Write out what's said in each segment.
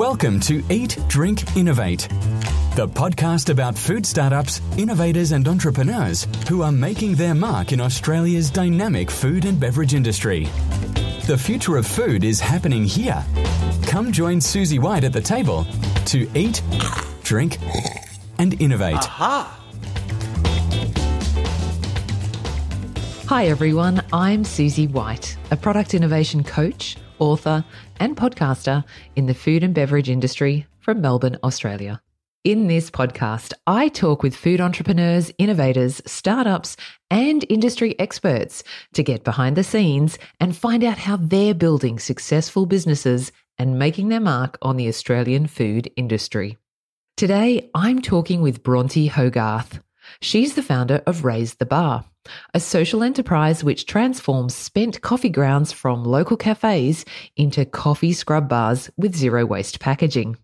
Welcome to Eat, Drink, Innovate, the podcast about food startups, innovators, and entrepreneurs who are making their mark in Australia's dynamic food and beverage industry. The future of food is happening here. Come join Susie White at the table to eat, drink, and innovate. Aha! Hi, everyone. I'm Susie White, a product innovation coach, author, and podcaster in the food and beverage industry from Melbourne, Australia. In this podcast, I talk with food entrepreneurs, innovators, startups, and industry experts to get behind the scenes and find out how they're building successful businesses and making their mark on the Australian food industry. Today, I'm talking with Bronte Hogarth. She's the founder of Raise the Bar, a social enterprise which transforms spent coffee grounds from local cafes into coffee scrub bars with zero waste packaging.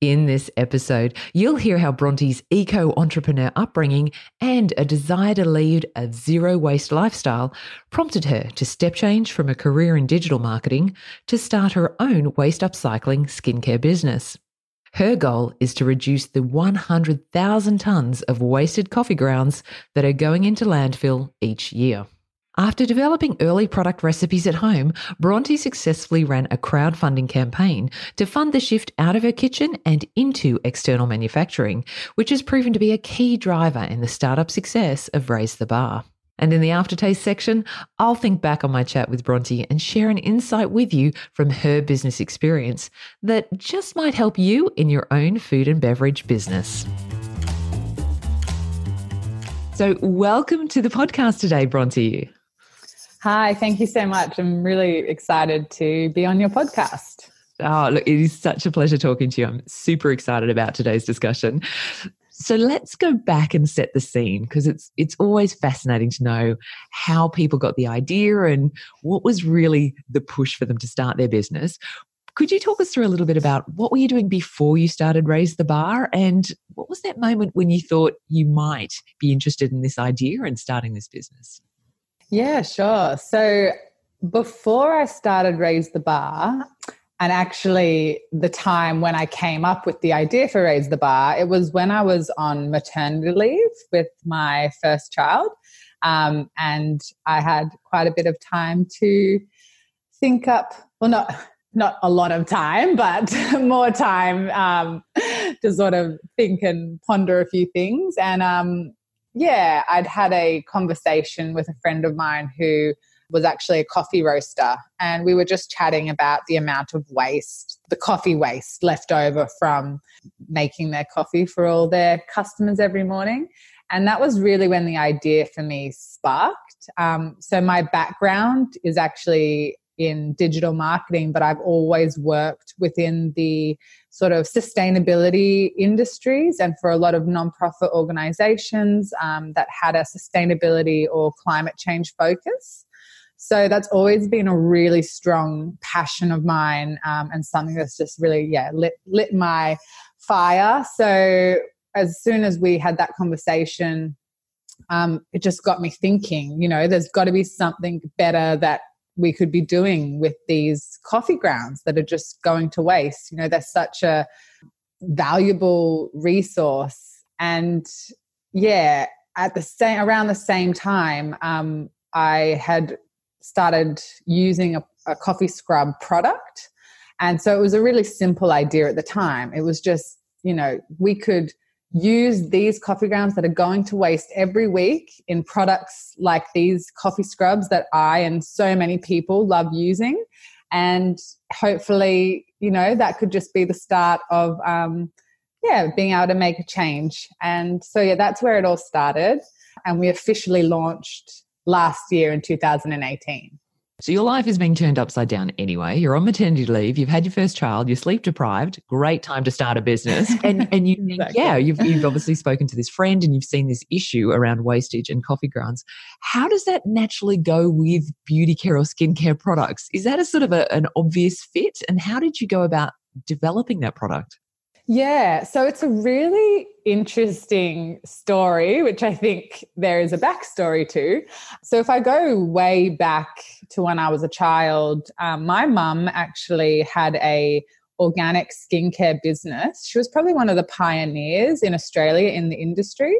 In this episode, you'll hear how Bronte's eco entrepreneur upbringing and a desire to lead a zero waste lifestyle prompted her to step change from a career in digital marketing to start her own waste upcycling skincare business. Her goal is to reduce the 100,000 tonnes of wasted coffee grounds that are going into landfill each year. After developing early product recipes at home, Bronte successfully ran a crowdfunding campaign to fund the shift out of her kitchen and into external manufacturing, which has proven to be a key driver in the startup success of Raise the Bar. And in the aftertaste section, I'll think back on my chat with Bronte and share an insight with you from her business experience that just might help you in your own food and beverage business. So, welcome to the podcast today, Bronte. Hi, thank you so much. I'm really excited to be on your podcast. Oh, look, it is such a pleasure talking to you. I'm super excited about today's discussion. So let's go back and set the scene because it's it's always fascinating to know how people got the idea and what was really the push for them to start their business. Could you talk us through a little bit about what were you doing before you started Raise the Bar and what was that moment when you thought you might be interested in this idea and starting this business? Yeah, sure. So before I started Raise the Bar, and actually the time when I came up with the idea for Raise the Bar, it was when I was on maternity leave with my first child. Um, and I had quite a bit of time to think up, well, not not a lot of time, but more time um, to sort of think and ponder a few things. And um, yeah, I'd had a conversation with a friend of mine who was actually a coffee roaster. And we were just chatting about the amount of waste, the coffee waste left over from making their coffee for all their customers every morning. And that was really when the idea for me sparked. Um, so, my background is actually in digital marketing, but I've always worked within the sort of sustainability industries and for a lot of nonprofit organizations um, that had a sustainability or climate change focus. So that's always been a really strong passion of mine um, and something that's just really, yeah, lit, lit my fire. So as soon as we had that conversation, um, it just got me thinking, you know, there's got to be something better that we could be doing with these coffee grounds that are just going to waste. You know, they're such a valuable resource. And yeah, at the same around the same time, um, I had started using a, a coffee scrub product. And so it was a really simple idea at the time. It was just, you know, we could use these coffee grounds that are going to waste every week in products like these coffee scrubs that I and so many people love using. And hopefully, you know, that could just be the start of, um, yeah, being able to make a change. And so, yeah, that's where it all started. And we officially launched last year in 2018. So your life is being turned upside down anyway. You're on maternity leave. You've had your first child. You're sleep deprived. Great time to start a business. And and you exactly. yeah, you've you've obviously spoken to this friend and you've seen this issue around wastage and coffee grounds. How does that naturally go with beauty care or skincare products? Is that a sort of a, an obvious fit? And how did you go about developing that product? Yeah, so it's a really interesting story, which I think there is a backstory to. So, if I go way back to when I was a child, um, my mum actually had a organic skincare business. She was probably one of the pioneers in Australia in the industry.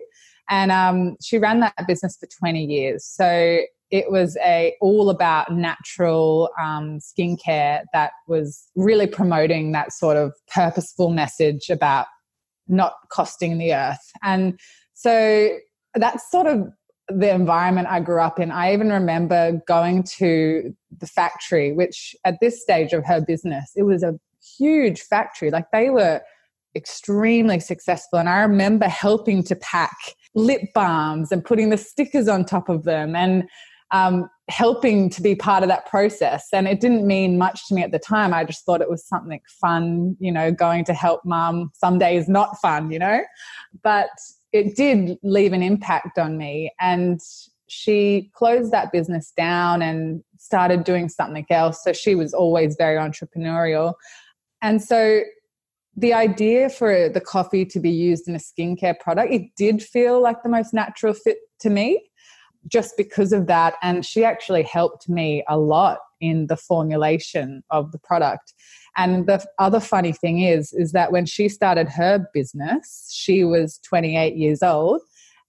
And um, she ran that business for 20 years. So it was a all about natural um, skincare that was really promoting that sort of purposeful message about not costing the earth. And so that's sort of the environment I grew up in. I even remember going to the factory, which at this stage of her business, it was a huge factory. Like they were extremely successful. And I remember helping to pack lip balms and putting the stickers on top of them and um, helping to be part of that process. And it didn't mean much to me at the time. I just thought it was something fun, you know, going to help mum. Some days not fun, you know, but it did leave an impact on me. And she closed that business down and started doing something else. So she was always very entrepreneurial. And so the idea for the coffee to be used in a skincare product, it did feel like the most natural fit to me just because of that. And she actually helped me a lot in the formulation of the product. And the other funny thing is, is that when she started her business, she was 28 years old.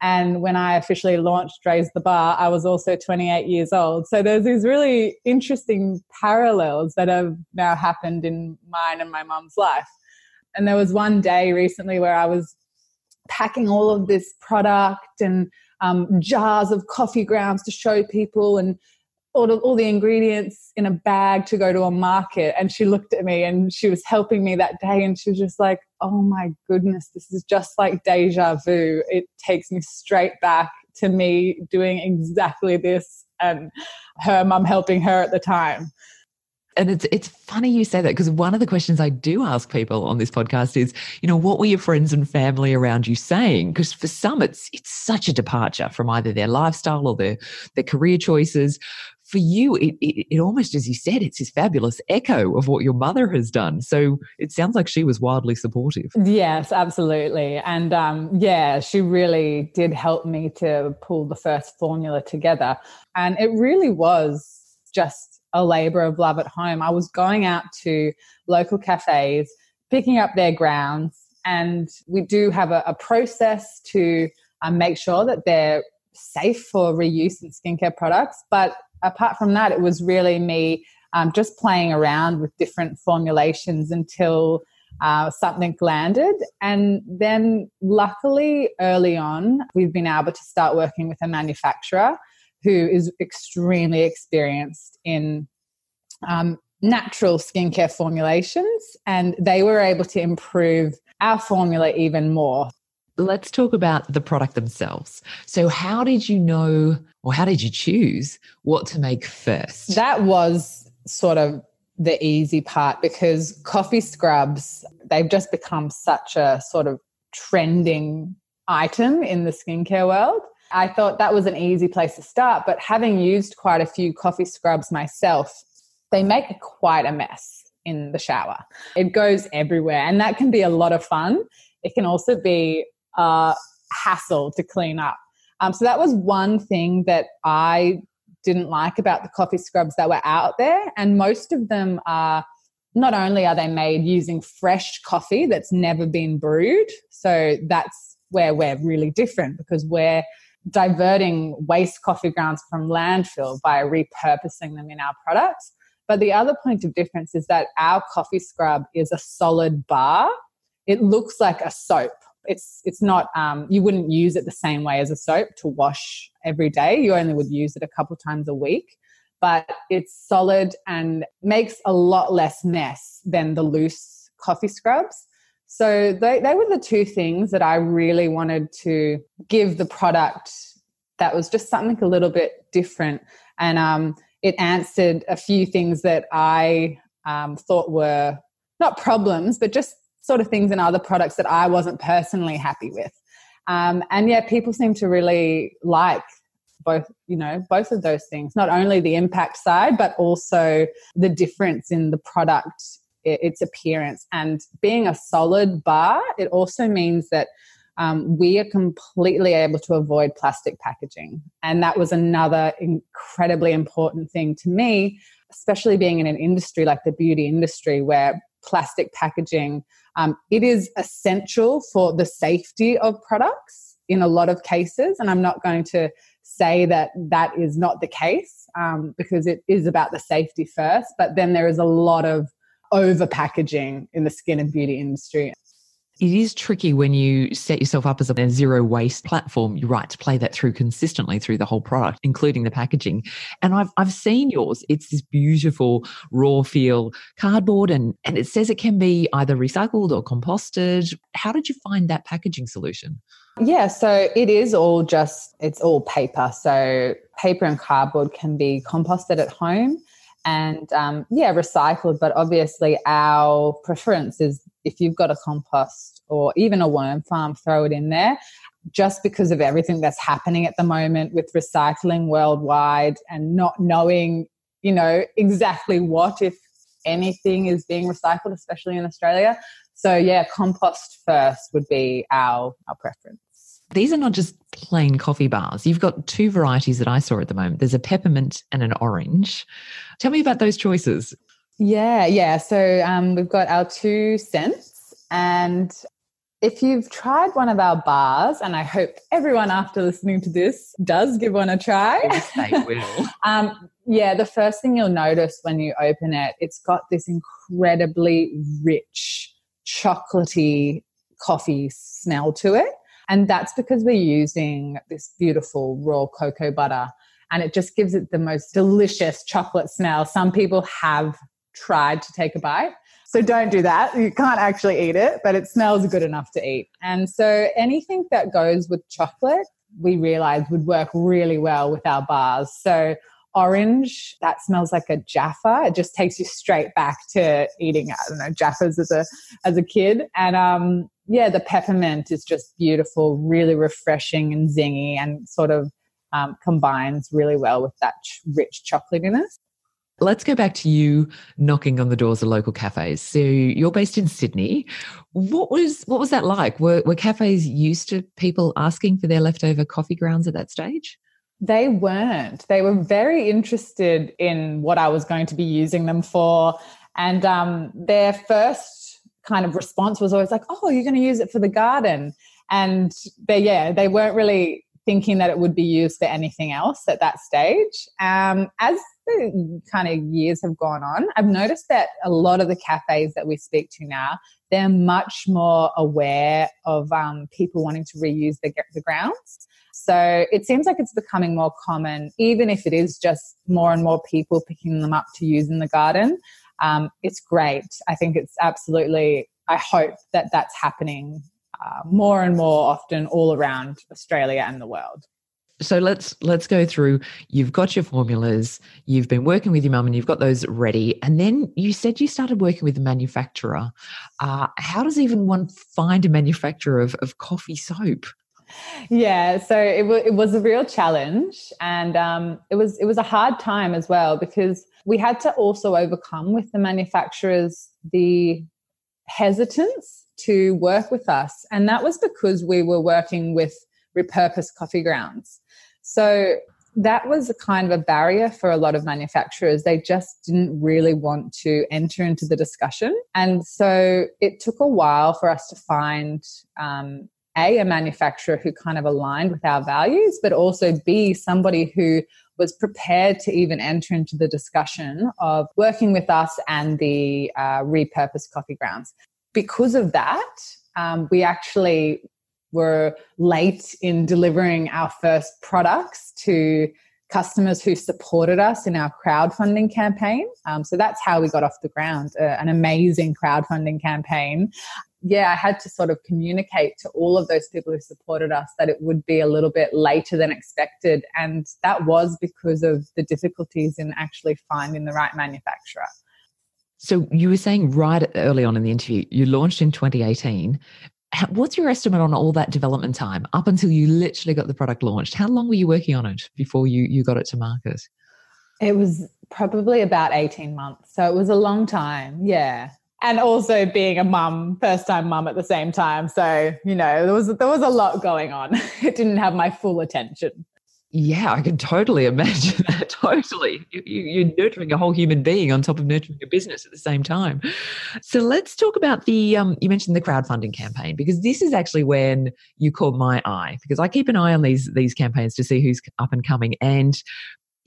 And when I officially launched Raise the Bar, I was also 28 years old. So there's these really interesting parallels that have now happened in mine and my mum's life. And there was one day recently where I was packing all of this product and um, jars of coffee grounds to show people and all all the ingredients in a bag to go to a market. And she looked at me and she was helping me that day. And she was just like, oh my goodness, this is just like deja vu. It takes me straight back to me doing exactly this and her mum helping her at the time and it's it's funny you say that because one of the questions I do ask people on this podcast is, you know, what were your friends and family around you saying? Because for some, it's it's such a departure from either their lifestyle or their their career choices. For you, it, it, it almost, as you said, it's this fabulous echo of what your mother has done. So it sounds like she was wildly supportive. Yes, absolutely, and um, yeah, she really did help me to pull the first formula together, and it really was just a labor of love at home. I was going out to local cafes, picking up their grounds, and we do have a, a process to um, make sure that they're safe for reuse in skincare products. But apart from that, it was really me um, just playing around with different formulations until uh, something landed. And then, luckily, early on, we've been able to start working with a manufacturer who is extremely experienced in um, natural skincare formulations, and they were able to improve our formula even more. Let's talk about the product themselves. So, how did you know, or how did you choose what to make first? That was sort of the easy part because coffee scrubs, they've just become such a sort of trending item in the skincare world. I thought that was an easy place to start, but having used quite a few coffee scrubs myself, they make quite a mess in the shower. It goes everywhere, and that can be a lot of fun. It can also be a hassle to clean up. Um, so that was one thing that I didn't like about the coffee scrubs that were out there, and most of them are not only are they made using fresh coffee that's never been brewed, so that's where we're really different because we're diverting waste coffee grounds from landfill by repurposing them in our products. But the other point of difference is that our coffee scrub is a solid bar. It looks like a soap. It's it's not um, you wouldn't use it the same way as a soap to wash every day. You only would use it a couple times a week. But it's solid and makes a lot less mess than the loose coffee scrubs. So they, they were the two things that I really wanted to give the product that was just something a little bit different. And um, it answered a few things that I um, thought were not problems, but just sort of things in other products that I wasn't personally happy with. Um, and yeah, people seem to really like both, you know, both of those things. Not only the impact side, but also the difference in the product, its appearance, and being a solid bar. It also means that um, we are completely able to avoid plastic packaging. And that was another incredibly important thing to me, especially being in an industry like the beauty industry, where plastic packaging. Um, it is essential for the safety of products in a lot of cases. And I'm not going to say that that is not the case um, because it is about the safety first. But then there is a lot of over packaging in the skin and beauty industry it is tricky when you set yourself up as a zero waste platform. You're right to play that through consistently through the whole product, including the packaging. And I've I've seen yours. It's this beautiful raw feel cardboard, and and it says it can be either recycled or composted. How did you find that packaging solution? Yeah, so it is all just it's all paper. So paper and cardboard can be composted at home and um, yeah, recycled. But obviously, our preference is if you've got a compost or even a worm farm, throw it in there. Just because of everything that's happening at the moment with recycling worldwide and not knowing, you know, exactly what, if anything, is being recycled, especially in Australia. So yeah, compost first would be our our preference. These are not just plain coffee bars. You've got two varieties that I saw at the moment. There's a peppermint and an orange. Tell me about those choices. Yeah, yeah. So um, we've got our two scents. And if you've tried one of our bars, and I hope everyone after listening to this does give one a try. Yes, they will. um, yeah, the first thing you'll notice when you open it, it's got this incredibly rich, chocolatey coffee smell to it. And that's because we're using this beautiful raw cocoa butter and it just gives it the most delicious chocolate smell. Some people have tried to take a bite. So don't do that. You can't actually eat it, but it smells good enough to eat. And so anything that goes with chocolate, we realized would work really well with our bars. So orange, that smells like a Jaffa. It just takes you straight back to eating, I don't know, Jaffas as a as a kid. And um, yeah, the peppermint is just beautiful, really refreshing and zingy, and sort of um, combines really well with that ch- rich chocolatiness. Let's go back to you knocking on the doors of local cafes. So you're based in Sydney. What was what was that like? Were were cafes used to people asking for their leftover coffee grounds at that stage? They weren't. They were very interested in what I was going to be using them for. And um, their first kind of response was always like, oh, you're going to use it for the garden. And they, yeah, they weren't really thinking that it would be used for anything else at that stage. Um, as the kind of years have gone on, I've noticed that a lot of the cafes that we speak to now, they're much more aware of um, people wanting to reuse the, the grounds. So it seems like it's becoming more common, even if it is just more and more people picking them up to use in the garden. Um, it's great. I think it's absolutely, I hope that that's happening uh, more and more often all around Australia and the world so let's let's go through you've got your formulas you've been working with your mum and you've got those ready and then you said you started working with a manufacturer uh, how does even one find a manufacturer of, of coffee soap yeah so it, w- it was a real challenge and um, it was it was a hard time as well because we had to also overcome with the manufacturers the hesitance to work with us and that was because we were working with repurposed coffee grounds so that was a kind of a barrier for a lot of manufacturers. They just didn't really want to enter into the discussion. And so it took a while for us to find um, a, a manufacturer who kind of aligned with our values, but also B, somebody who was prepared to even enter into the discussion of working with us and the uh, repurposed coffee grounds. Because of that, um, we actually were late in delivering our first products to customers who supported us in our crowdfunding campaign. Um, so that's how we got off the ground, uh, an amazing crowdfunding campaign. Yeah, I had to sort of communicate to all of those people who supported us that it would be a little bit later than expected. And that was because of the difficulties in actually finding the right manufacturer. So you were saying right early on in the interview, you launched in 2018 what's your estimate on all that development time up until you literally got the product launched? How long were you working on it before you, you got it to market? It was probably about 18 months. So it was a long time. Yeah. And also being a mum, first time mum at the same time. So, you know, there was there was a lot going on. It didn't have my full attention. Yeah, I can totally imagine that. totally. You, are nurturing a whole human being on top of nurturing a business at the same time. So let's talk about the, um, you mentioned the crowdfunding campaign, because this is actually when you caught my eye, because I keep an eye on these, these campaigns to see who's up and coming. And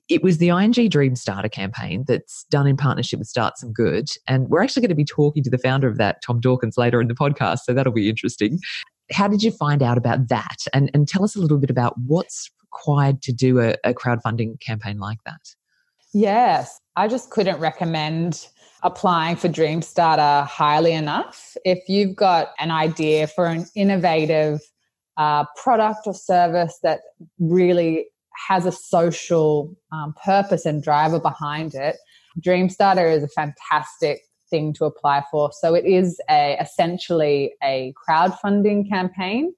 it was the ING Dreamstarter campaign that's done in partnership with Start Some Good. And we're actually going to be talking to the founder of that, Tom Dawkins, later in the podcast. So that'll be interesting. How did you find out about that? And, and tell us a little bit about what's required to do a, a crowdfunding campaign like that. Yes, I just couldn't recommend applying for Dreamstarter highly enough. If you've got an idea for an innovative uh, product or service that really has a social um, purpose and driver behind it, Dreamstarter is a fantastic thing to apply for. So it is a, essentially a crowdfunding campaign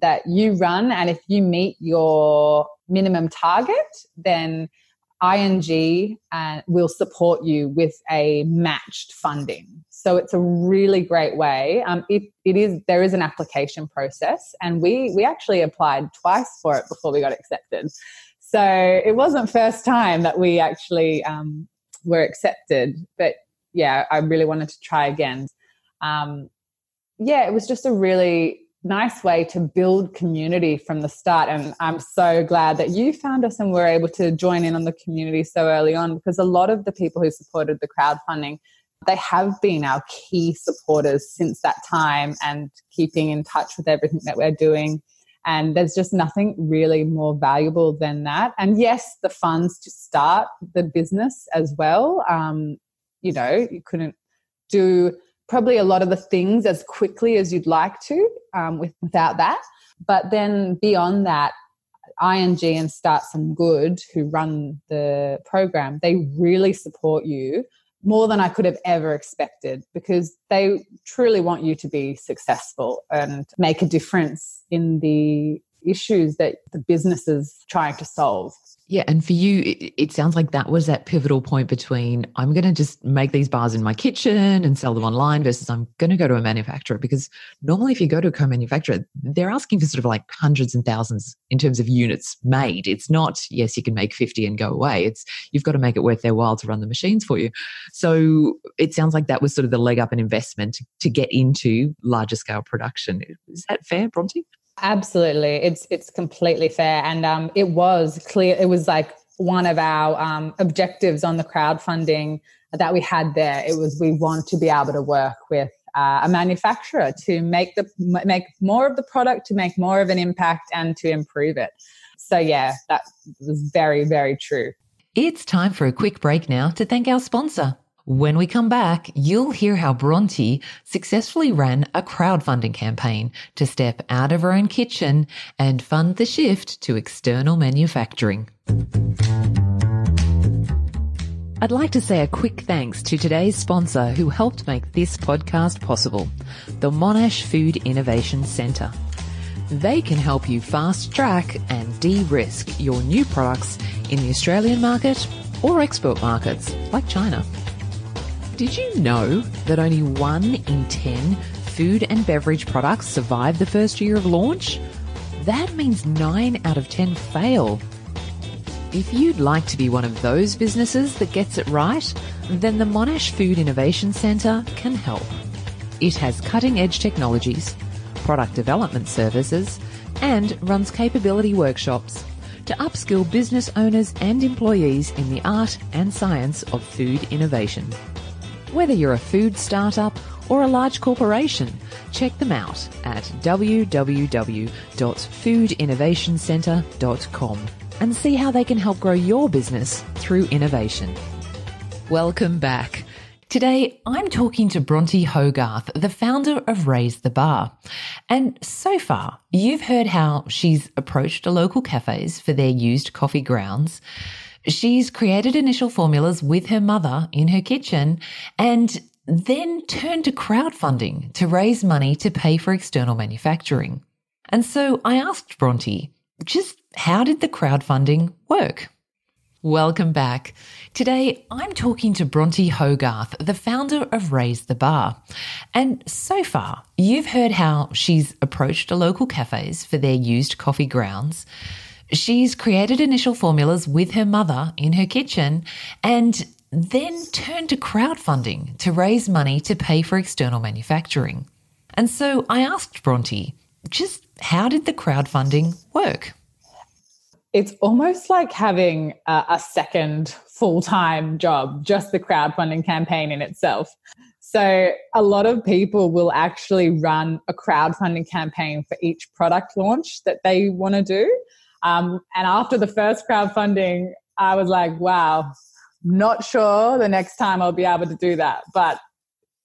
that you run, and if you meet your minimum target, then ING uh, will support you with a matched funding. So it's a really great way. Um, it, it is there is an application process, and we we actually applied twice for it before we got accepted. So it wasn't first time that we actually um, were accepted, but yeah, I really wanted to try again. Um, yeah, it was just a really nice way to build community from the start. And I'm so glad that you found us and were able to join in on the community so early on because a lot of the people who supported the crowdfunding, they have been our key supporters since that time and keeping in touch with everything that we're doing. And there's just nothing really more valuable than that. And yes, the funds to start the business as well. Um, you know, you couldn't do probably a lot of the things as quickly as you'd like to um, with, without that. But then beyond that, ING and Start Some Good, who run the program, they really support you more than I could have ever expected because they truly want you to be successful and make a difference in the issues that the business is trying to solve. Yeah, and for you, it, it, sounds like that was that pivotal point between I'm going to just make these bars in my kitchen and sell them online versus I'm going to go to a manufacturer. Because normally, if you go to a co manufacturer, they're asking for sort of like hundreds and thousands in terms of units made. It's not, yes, you can make 50 and go away. It's you've got to make it worth their while to run the machines for you. So it sounds like that was sort of the leg up in investment to, to get into larger scale production. Is that fair, Bronte? Absolutely, it's it's completely fair, and um, it was clear. It was like one of our um, objectives on the crowdfunding that we had there. It was we want to be able to work with uh, a manufacturer to make the make more of the product, to make more of an impact, and to improve it. So yeah, that was very very true. It's time for a quick break now to thank our sponsor. When we come back, you'll hear how Bronte successfully ran a crowdfunding campaign to step out of her own kitchen and fund the shift to external manufacturing. I'd like to say a quick thanks to today's sponsor who helped make this podcast possible, the Monash Food Innovation Centre. They can help you fast track and de-risk your new products in the Australian market or export markets like China. Did you know that only one in 10 food and beverage products survive the first year of launch? That means 9 out of 10 fail. If you'd like to be one of those businesses that gets it right, then the Monash Food Innovation Centre can help. It has cutting edge technologies, product development services, and runs capability workshops to upskill business owners and employees in the art and science of food innovation. Whether you're a food startup or a large corporation, check them out at www.foodinnovationcentre.com and see how they can help grow your business through innovation. Welcome back. Today, I'm talking to Bronte Hogarth, the founder of Raise the Bar. And so far, you've heard how she's approached local cafes for their used coffee grounds She's created initial formulas with her mother in her kitchen and then turned to crowdfunding to raise money to pay for external manufacturing. And so I asked Bronte, just how did the crowdfunding work? Welcome back. Today, I'm talking to Bronte Hogarth, the founder of Raise the Bar. And so far, you've heard how she's approached local cafes for their used coffee grounds She's created initial formulas with her mother in her kitchen and then turned to crowdfunding to raise money to pay for external manufacturing. And so I asked Bronte, just how did the crowdfunding work? It's almost like having a, a second full time job, just the crowdfunding campaign in itself. So, a lot of people will actually run a crowdfunding campaign for each product launch that they want to do. Um, and after the first crowdfunding, I was like, wow, not sure the next time I'll be able to do that. But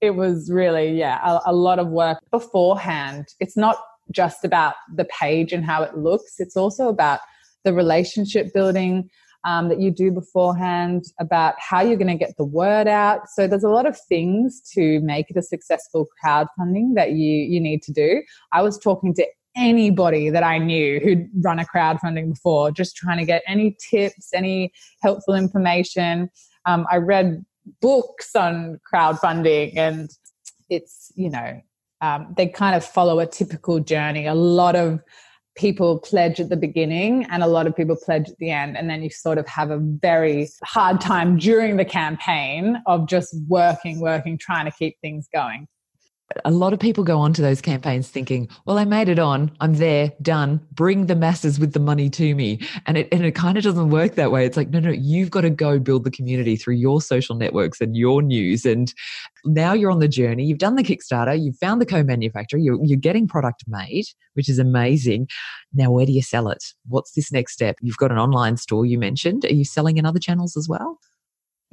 it was really, yeah, a, a lot of work beforehand. It's not just about the page and how it looks, it's also about the relationship building um, that you do beforehand, about how you're going to get the word out. So there's a lot of things to make it a successful crowdfunding that you you need to do. I was talking to anybody that I knew who'd run a crowdfunding before, just trying to get any tips, any helpful information. Um, I read books on crowdfunding, and it's, you know, um, they kind of follow a typical journey. A lot of people pledge at the beginning and a lot of people pledge at the end and then you sort of have a very hard time during the campaign of just working working trying to keep things going a lot of people go onto those campaigns thinking, well, I made it on, I'm there, done, bring the masses with the money to me. And it, and it kind of doesn't work that way. It's like, no, no, you've got to go build the community through your social networks and your news. And now you're on the journey. You've done the Kickstarter, you've found the co manufacturer, you're, you're getting product made, which is amazing. Now, where do you sell it? What's this next step? You've got an online store you mentioned. Are you selling in other channels as well?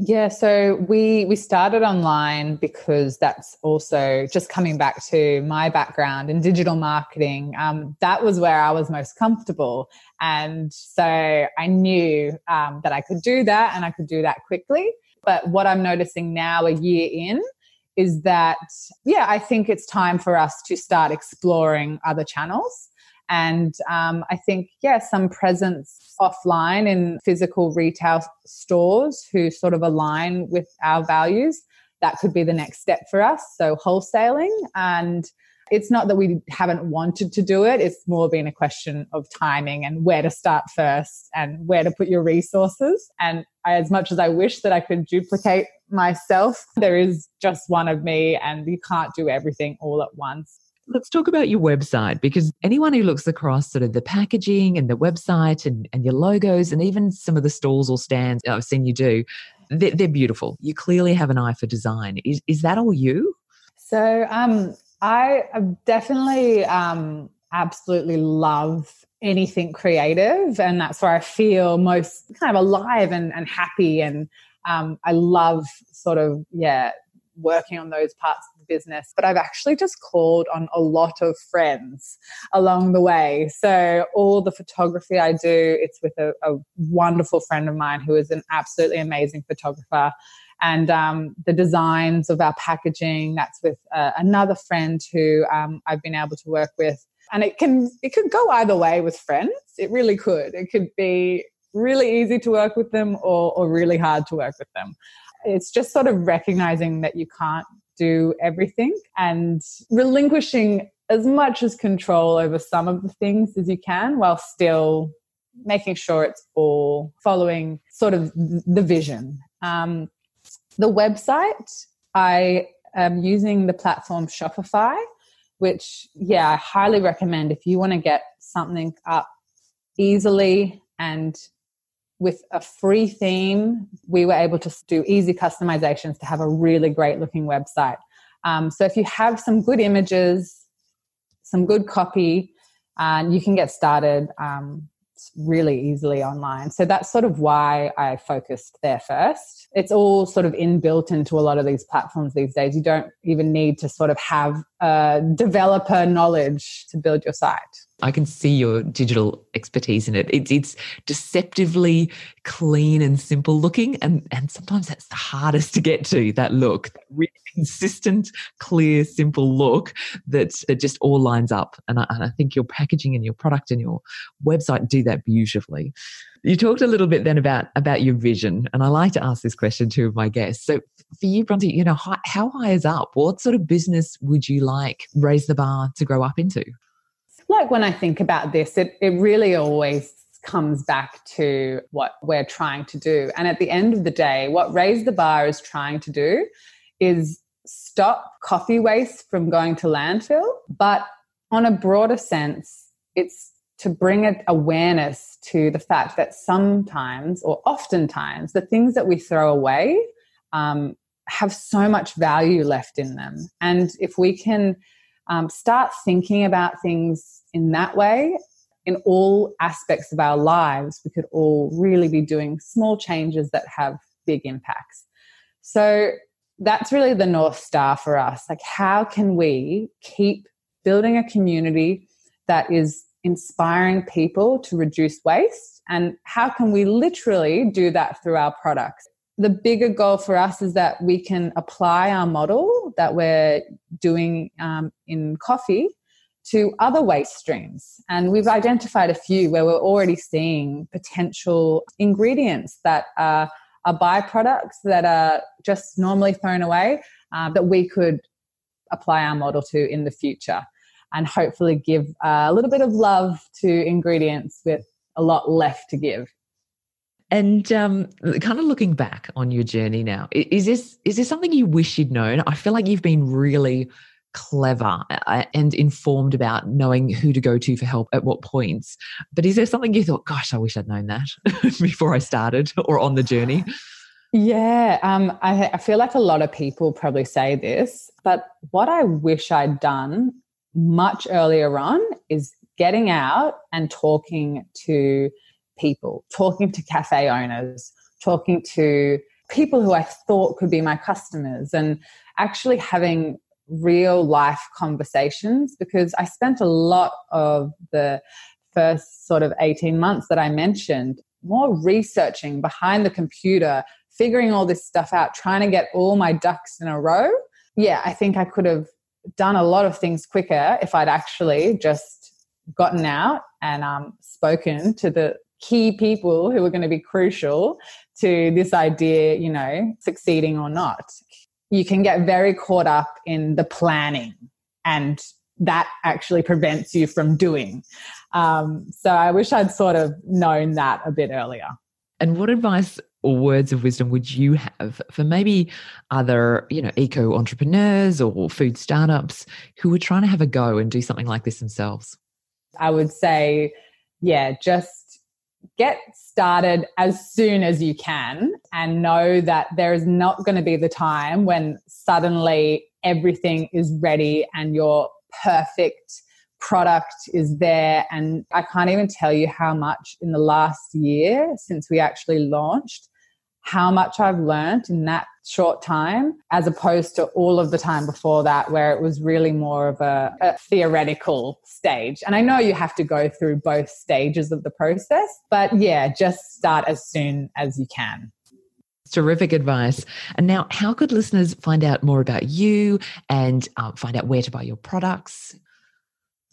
Yeah, so we we started online because that's also just coming back to my background in digital marketing. Um, that was where I was most comfortable, and so I knew um, that I could do that and I could do that quickly. But what I'm noticing now, a year in, is that yeah, I think it's time for us to start exploring other channels. And um, I think, yeah, some presence offline in physical retail stores who sort of align with our values. That could be the next step for us. So, wholesaling. And it's not that we haven't wanted to do it, it's more been a question of timing and where to start first and where to put your resources. And as much as I wish that I could duplicate myself, there is just one of me, and you can't do everything all at once. Let's talk about your website because anyone who looks across sort of the packaging and the website and, and your logos and even some of the stalls or stands I've seen you do, they're, they're beautiful. You clearly have an eye for design. Is, is that all you? So um, I definitely um, absolutely love anything creative. And that's where I feel most kind of alive and, and happy. And um, I love sort of, yeah, working on those parts business, but I've actually just called on a lot of friends along the way. So all the photography I do, it's with a, a wonderful friend of mine who is an absolutely amazing photographer. And um, the designs of our packaging, that's with uh, another friend who um, I've been able to work with. And it can it could go either way with friends. It really could. It could be really easy to work with them or, or really hard to work with them it's just sort of recognizing that you can't do everything and relinquishing as much as control over some of the things as you can while still making sure it's all following sort of the vision. Um, the website, I am using the platform Shopify, which, yeah, I highly recommend if you want to get something up easily and with a free theme, we were able to do easy customizations to have a really great looking website. Um, so if you have some good images, some good copy, and uh, you can get started um, really easily online. So that's sort of why I focused there first. It's all sort of inbuilt into a lot of these platforms these days. You don't even need to sort of have a developer knowledge to build your site. I can see your digital expertise in it. It's it's deceptively clean and simple looking, and and sometimes that's the hardest to get to. That look, that really consistent, clear, simple look that that just all lines up. And I, and I think your packaging and your product and your website do that beautifully. You talked a little bit then about about your vision, and I like to ask this question to my guests. So for you, Bronte, you know, how, how high is up? What sort of business would you like Raise the Bar to grow up into? Like when I think about this, it, it really always comes back to what we're trying to do. And at the end of the day, what Raise the Bar is trying to do is stop coffee waste from going to landfill, but on a broader sense, it's to bring awareness to the fact that sometimes or oftentimes the things that we throw away um, have so much value left in them. And if we can um, start thinking about things in that way, in all aspects of our lives, we could all really be doing small changes that have big impacts. So that's really the North Star for us. Like, how can we keep building a community that is inspiring people to reduce waste? And how can we literally do that through our products? The bigger goal for us is that we can apply our model that we're doing um, in coffee to other waste streams. And we've identified a few where we're already seeing potential ingredients that are, are byproducts that are just normally thrown away uh, that we could apply our model to in the future and hopefully give uh, a little bit of love to ingredients with a lot left to give. And um, kind of looking back on your journey now, is this is this something you wish you'd known? I feel like you've been really clever uh, and informed about knowing who to go to for help at what points. But is there something you thought, gosh, I wish I'd known that before I started or on the journey? Yeah, um, I, I feel like a lot of people probably say this, but what I wish I'd done much earlier on is getting out and talking to people, talking to cafe owners, talking to people who I thought could be my customers, and actually having real life conversations because I spent a lot of the first sort of 18 months that I mentioned more researching behind the computer, figuring all this stuff out, trying to get all my ducks in a row. Yeah, I think I could have done a lot of things quicker if I'd actually just gotten out and um, spoken to the key people who are going to be crucial to this idea, you know, succeeding or not. You can get very caught up in the planning, and that actually prevents you from doing. Um, so I wish I'd sort of known that a bit earlier. And what advice or words of wisdom would you have for maybe other, you know, eco entrepreneurs or food startups who are trying to have a go and do something like this themselves? I would say, yeah, just get started as soon as you can and know that there is not going to be the time when suddenly everything is ready and your perfect product is there. And I can't even tell you how much in the last year since we actually launched how much I've learned in that short time, as opposed to all of the time before that, where it was really more of a, a, theoretical stage. And I know you have to go through both stages of the process, but yeah, just start as soon as you can. Terrific advice. And now, how could listeners find out more about you and uh, find out where to buy your products?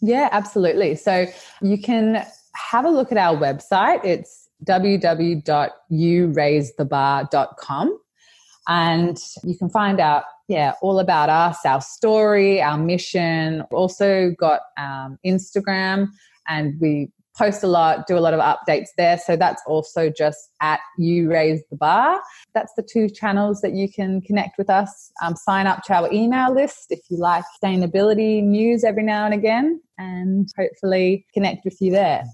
Yeah, absolutely. So you can have a look at our website. It's www.youraisethebar.com. And you can find out, yeah, all about us, our story, our mission. Also got um, Instagram, and we post a lot, do a lot of updates there. So that's also just at You Raise the Bar. That's the two channels that you can connect with us. Um, sign up to our email list if you like sustainability news every now and again, and hopefully connect with you there.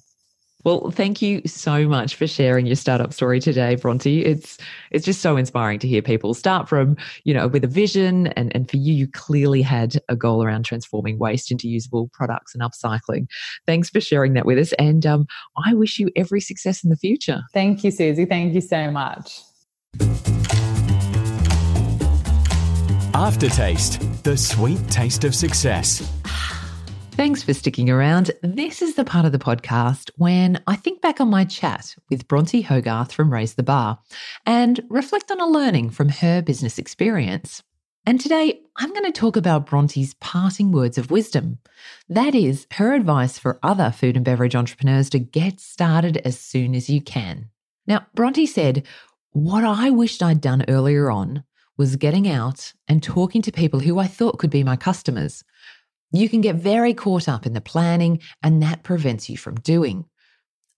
Well, thank you so much for sharing your startup story today, Bronte. It's it's just so inspiring to hear people start from, you know, with a vision and, and for you, you clearly had a goal around transforming waste into usable products and upcycling. Thanks for sharing that with us. And um, I wish you every success in the future. Thank you, Susie. Thank you so much. Aftertaste, the sweet taste of success. Thanks for sticking around. This is the part of the podcast when I think back on my chat with Bronte Hogarth from Raise the Bar and reflect on a learning from her business experience. And today I'm going to talk about Bronte's parting words of wisdom. That is her advice for other food and beverage entrepreneurs to get started as soon as you can. Now, Bronte said, What I wished I'd done earlier on was getting out and talking to people who I thought could be my customers you can get very caught up in the planning, and that prevents you from doing.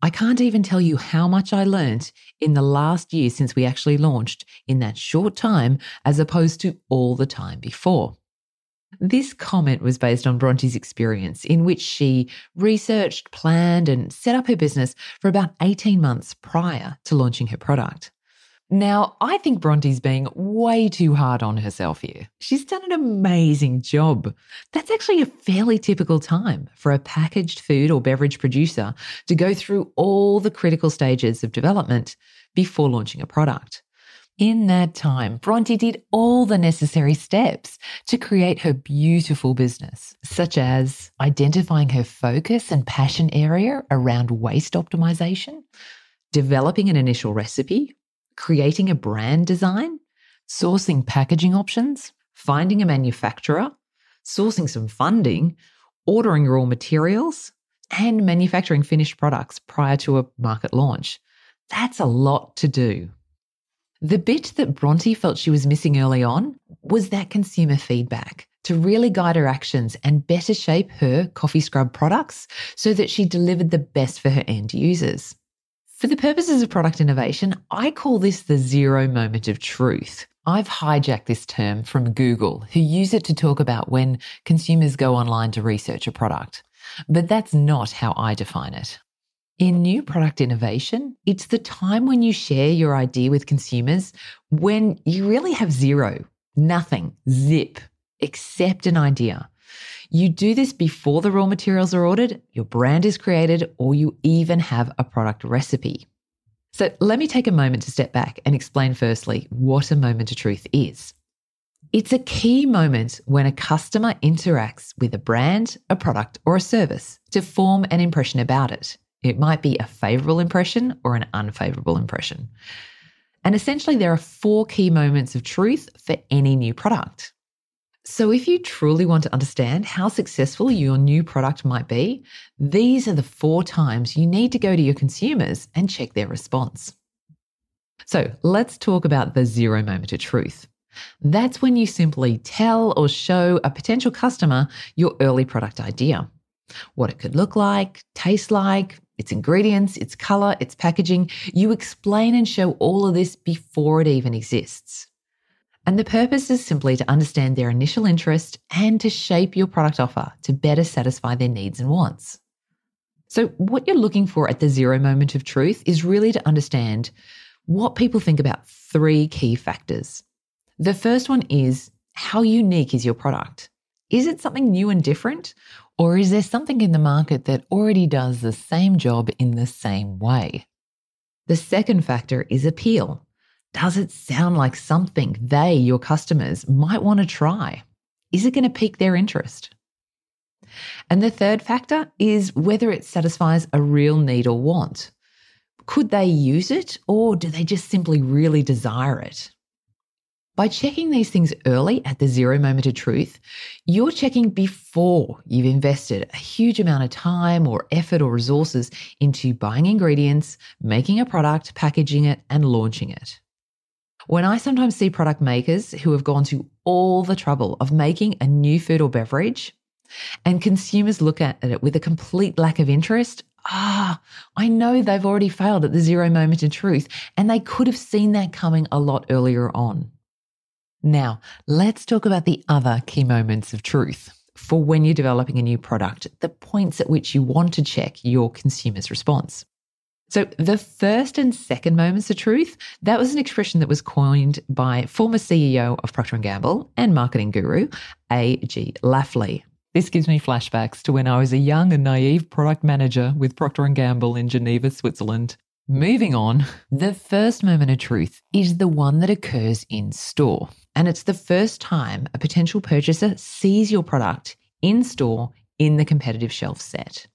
I can't even tell you how much I learnt in the last year since we actually launched in that short time as opposed to all the time before. This comment was based on Bronte's experience, in which she researched, planned, and set up her business for about 18 months prior to launching her product. Now, I think Bronte's being way too hard on herself here. She's done an amazing job. That's actually a fairly typical time for a packaged food or beverage producer to go through all the critical stages of development before launching a product. In that time, Bronte did all the necessary steps to create her beautiful business, such as identifying her focus and passion area around waste optimization, developing an initial recipe, creating a brand design, sourcing packaging options, finding a manufacturer, sourcing some funding, ordering raw materials, and manufacturing finished products prior to a market launch. That's a lot to do. The bit that Bronte felt she was missing early on was that consumer feedback to really guide her actions and better shape her coffee scrub products so that she delivered the best for her end users. For the purposes of product innovation, I call this the zero moment of truth. I've hijacked this term from Google, who use it to talk about when consumers go online to research a product. But that's not how I define it. In new product innovation, it's the time when you share your idea with consumers when you really have zero, nothing, zip, except an idea. You do this before the raw materials are ordered, your brand is created, or you even have a product recipe. So let me take a moment to step back and explain firstly what a moment of truth is. It's a key moment when a customer interacts with a brand, a product, or a service to form an impression about it. It might be a favorable impression or an unfavorable impression. And essentially, there are four key moments of truth for any new product. So, if you truly want to understand how successful your new product might be, these are the four times you need to go to your consumers and check their response. So, let's talk about the zero moment of truth. That's when you simply tell or show a potential customer your early product idea what it could look like, taste like, its ingredients, its color, its packaging. You explain and show all of this before it even exists. And the purpose is simply to understand their initial interest and to shape your product offer to better satisfy their needs and wants. So, what you're looking for at the zero moment of truth is really to understand what people think about three key factors. The first one is how unique is your product? Is it something new and different? Or is there something in the market that already does the same job in the same way? The second factor is appeal. Does it sound like something they, your customers, might want to try? Is it going to pique their interest? And the third factor is whether it satisfies a real need or want. Could they use it or do they just simply really desire it? By checking these things early at the zero moment of truth, you're checking before you've invested a huge amount of time or effort or resources into buying ingredients, making a product, packaging it, and launching it. When I sometimes see product makers who have gone to all the trouble of making a new food or beverage, and consumers look at it with a complete lack of interest, ah, I know they've already failed at the zero moment of truth, and they could have seen that coming a lot earlier on. Now, let's talk about the other key moments of truth for when you're developing a new product, the points at which you want to check your consumer's response. So the first and second moments of truth, that was an expression that was coined by former CEO of Procter & Gamble and marketing guru A.G. Lafley. This gives me flashbacks to when I was a young and naive product manager with Procter & Gamble in Geneva, Switzerland. Moving on, the first moment of truth is the one that occurs in store. And it's the first time a potential purchaser sees your product in store in the competitive shelf set.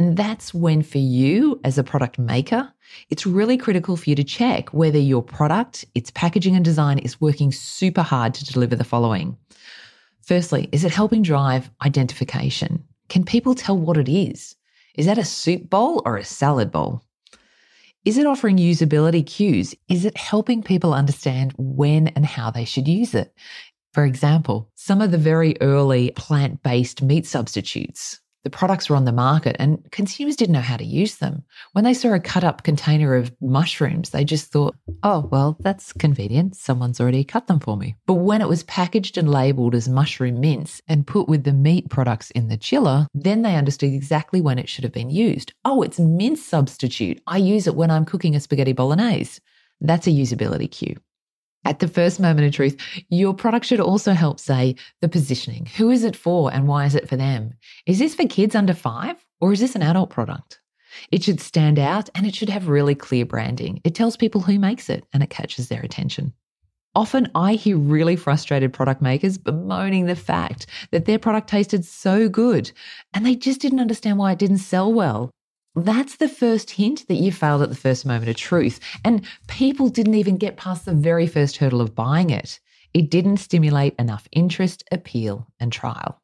And that's when, for you as a product maker, it's really critical for you to check whether your product, its packaging and design is working super hard to deliver the following. Firstly, is it helping drive identification? Can people tell what it is? Is that a soup bowl or a salad bowl? Is it offering usability cues? Is it helping people understand when and how they should use it? For example, some of the very early plant based meat substitutes The products were on the market and consumers didn't know how to use them. When they saw a cut up container of mushrooms, they just thought, oh, well, that's convenient. Someone's already cut them for me. But when it was packaged and labeled as mushroom mince and put with the meat products in the chiller, then they understood exactly when it should have been used. Oh, it's mince substitute. I use it when I'm cooking a spaghetti bolognese. That's a usability cue. At the first moment of truth, your product should also help say the positioning. Who is it for and why is it for them? Is this for kids under five or is this an adult product? It should stand out and it should have really clear branding. It tells people who makes it and it catches their attention. Often I hear really frustrated product makers bemoaning the fact that their product tasted so good and they just didn't understand why it didn't sell well. That's the first hint that you failed at the first moment of truth. And people didn't even get past the very first hurdle of buying it. It didn't stimulate enough interest, appeal, and trial.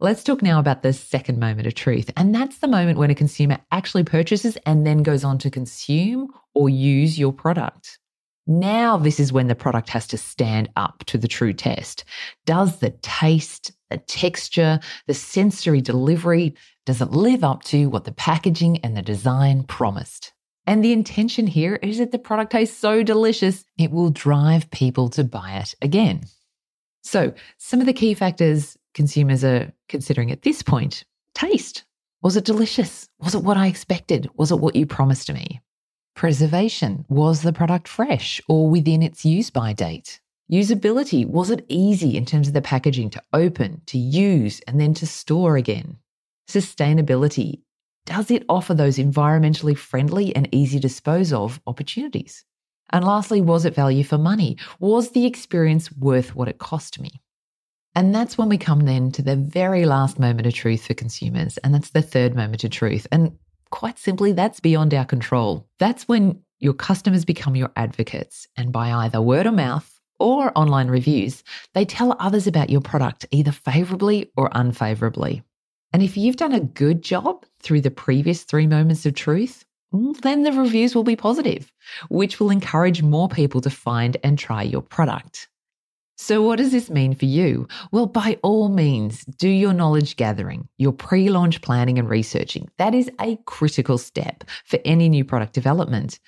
Let's talk now about the second moment of truth. And that's the moment when a consumer actually purchases and then goes on to consume or use your product. Now, this is when the product has to stand up to the true test. Does the taste, the texture, the sensory delivery, does it live up to what the packaging and the design promised? And the intention here is that the product tastes so delicious, it will drive people to buy it again. So, some of the key factors consumers are considering at this point taste. Was it delicious? Was it what I expected? Was it what you promised me? Preservation. Was the product fresh or within its use by date? Usability. Was it easy in terms of the packaging to open, to use, and then to store again? Sustainability. Does it offer those environmentally friendly and easy dispose of opportunities? And lastly, was it value for money? Was the experience worth what it cost me? And that's when we come then to the very last moment of truth for consumers. And that's the third moment of truth. And quite simply, that's beyond our control. That's when your customers become your advocates, and by either word of mouth or online reviews, they tell others about your product either favorably or unfavorably. And if you've done a good job through the previous three moments of truth, mm, then the reviews will be positive, which will encourage more people to find and try your product. So, what does this mean for you? Well, by all means, do your knowledge gathering, your pre launch planning and researching. That is a critical step for any new product development.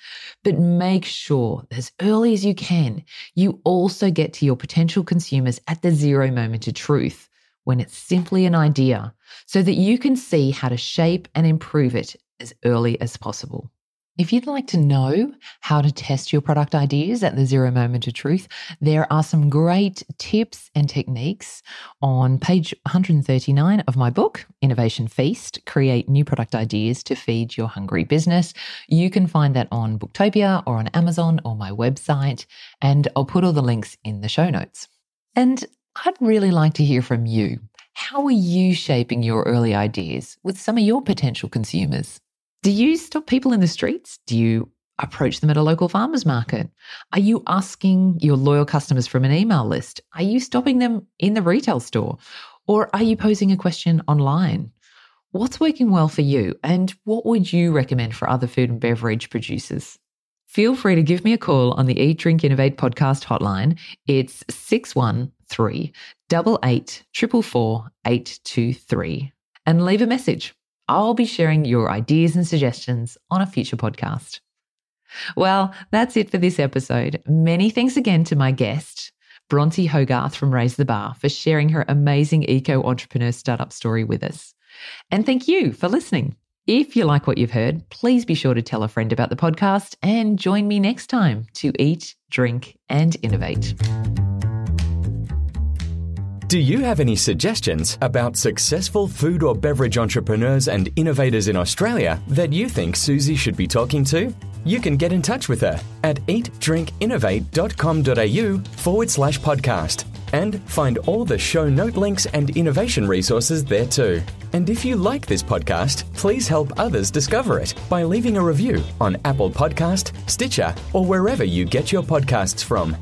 But make sure, as early as you can, you also get to your potential consumers at the zero moment of truth when it's simply an idea so that you can see how to shape and improve it as early as possible. If you'd like to know how to test your product ideas at the zero moment of truth, there are some great tips and techniques on page 139 of my book, Innovation Feast Create New Product Ideas to Feed Your Hungry Business. You can find that on Booktopia or on Amazon or my website, and I'll put all the links in the show notes. And I'd really like to hear from you. How are you shaping your early ideas with some of your potential consumers? Do you stop people in the streets? Do you approach them at a local farmers market? Are you asking your loyal customers from an email list? Are you stopping them in the retail store? Or are you posing a question online? What's working well for you? And what would you recommend for other food and beverage producers? Feel free to give me a call on the Eat, Drink, Innovate podcast hotline. It's 613 88 823 and leave a message. I'll be sharing your ideas and suggestions on a future podcast. Well, that's it for this episode. Many thanks again to my guest, Bronte Hogarth from Raise the Bar, for sharing her amazing eco entrepreneur startup story with us. And thank you for listening. If you like what you've heard, please be sure to tell a friend about the podcast and join me next time to eat, drink, and innovate. Do you have any suggestions about successful food or beverage entrepreneurs and innovators in Australia that you think Susie should be talking to? You can get in touch with her at eatdrinkinnovate.com.au forward slash podcast and find all the show note links and innovation resources there too. And if you like this podcast, please help others discover it by leaving a review on Apple Podcast, Stitcher, or wherever you get your podcasts from.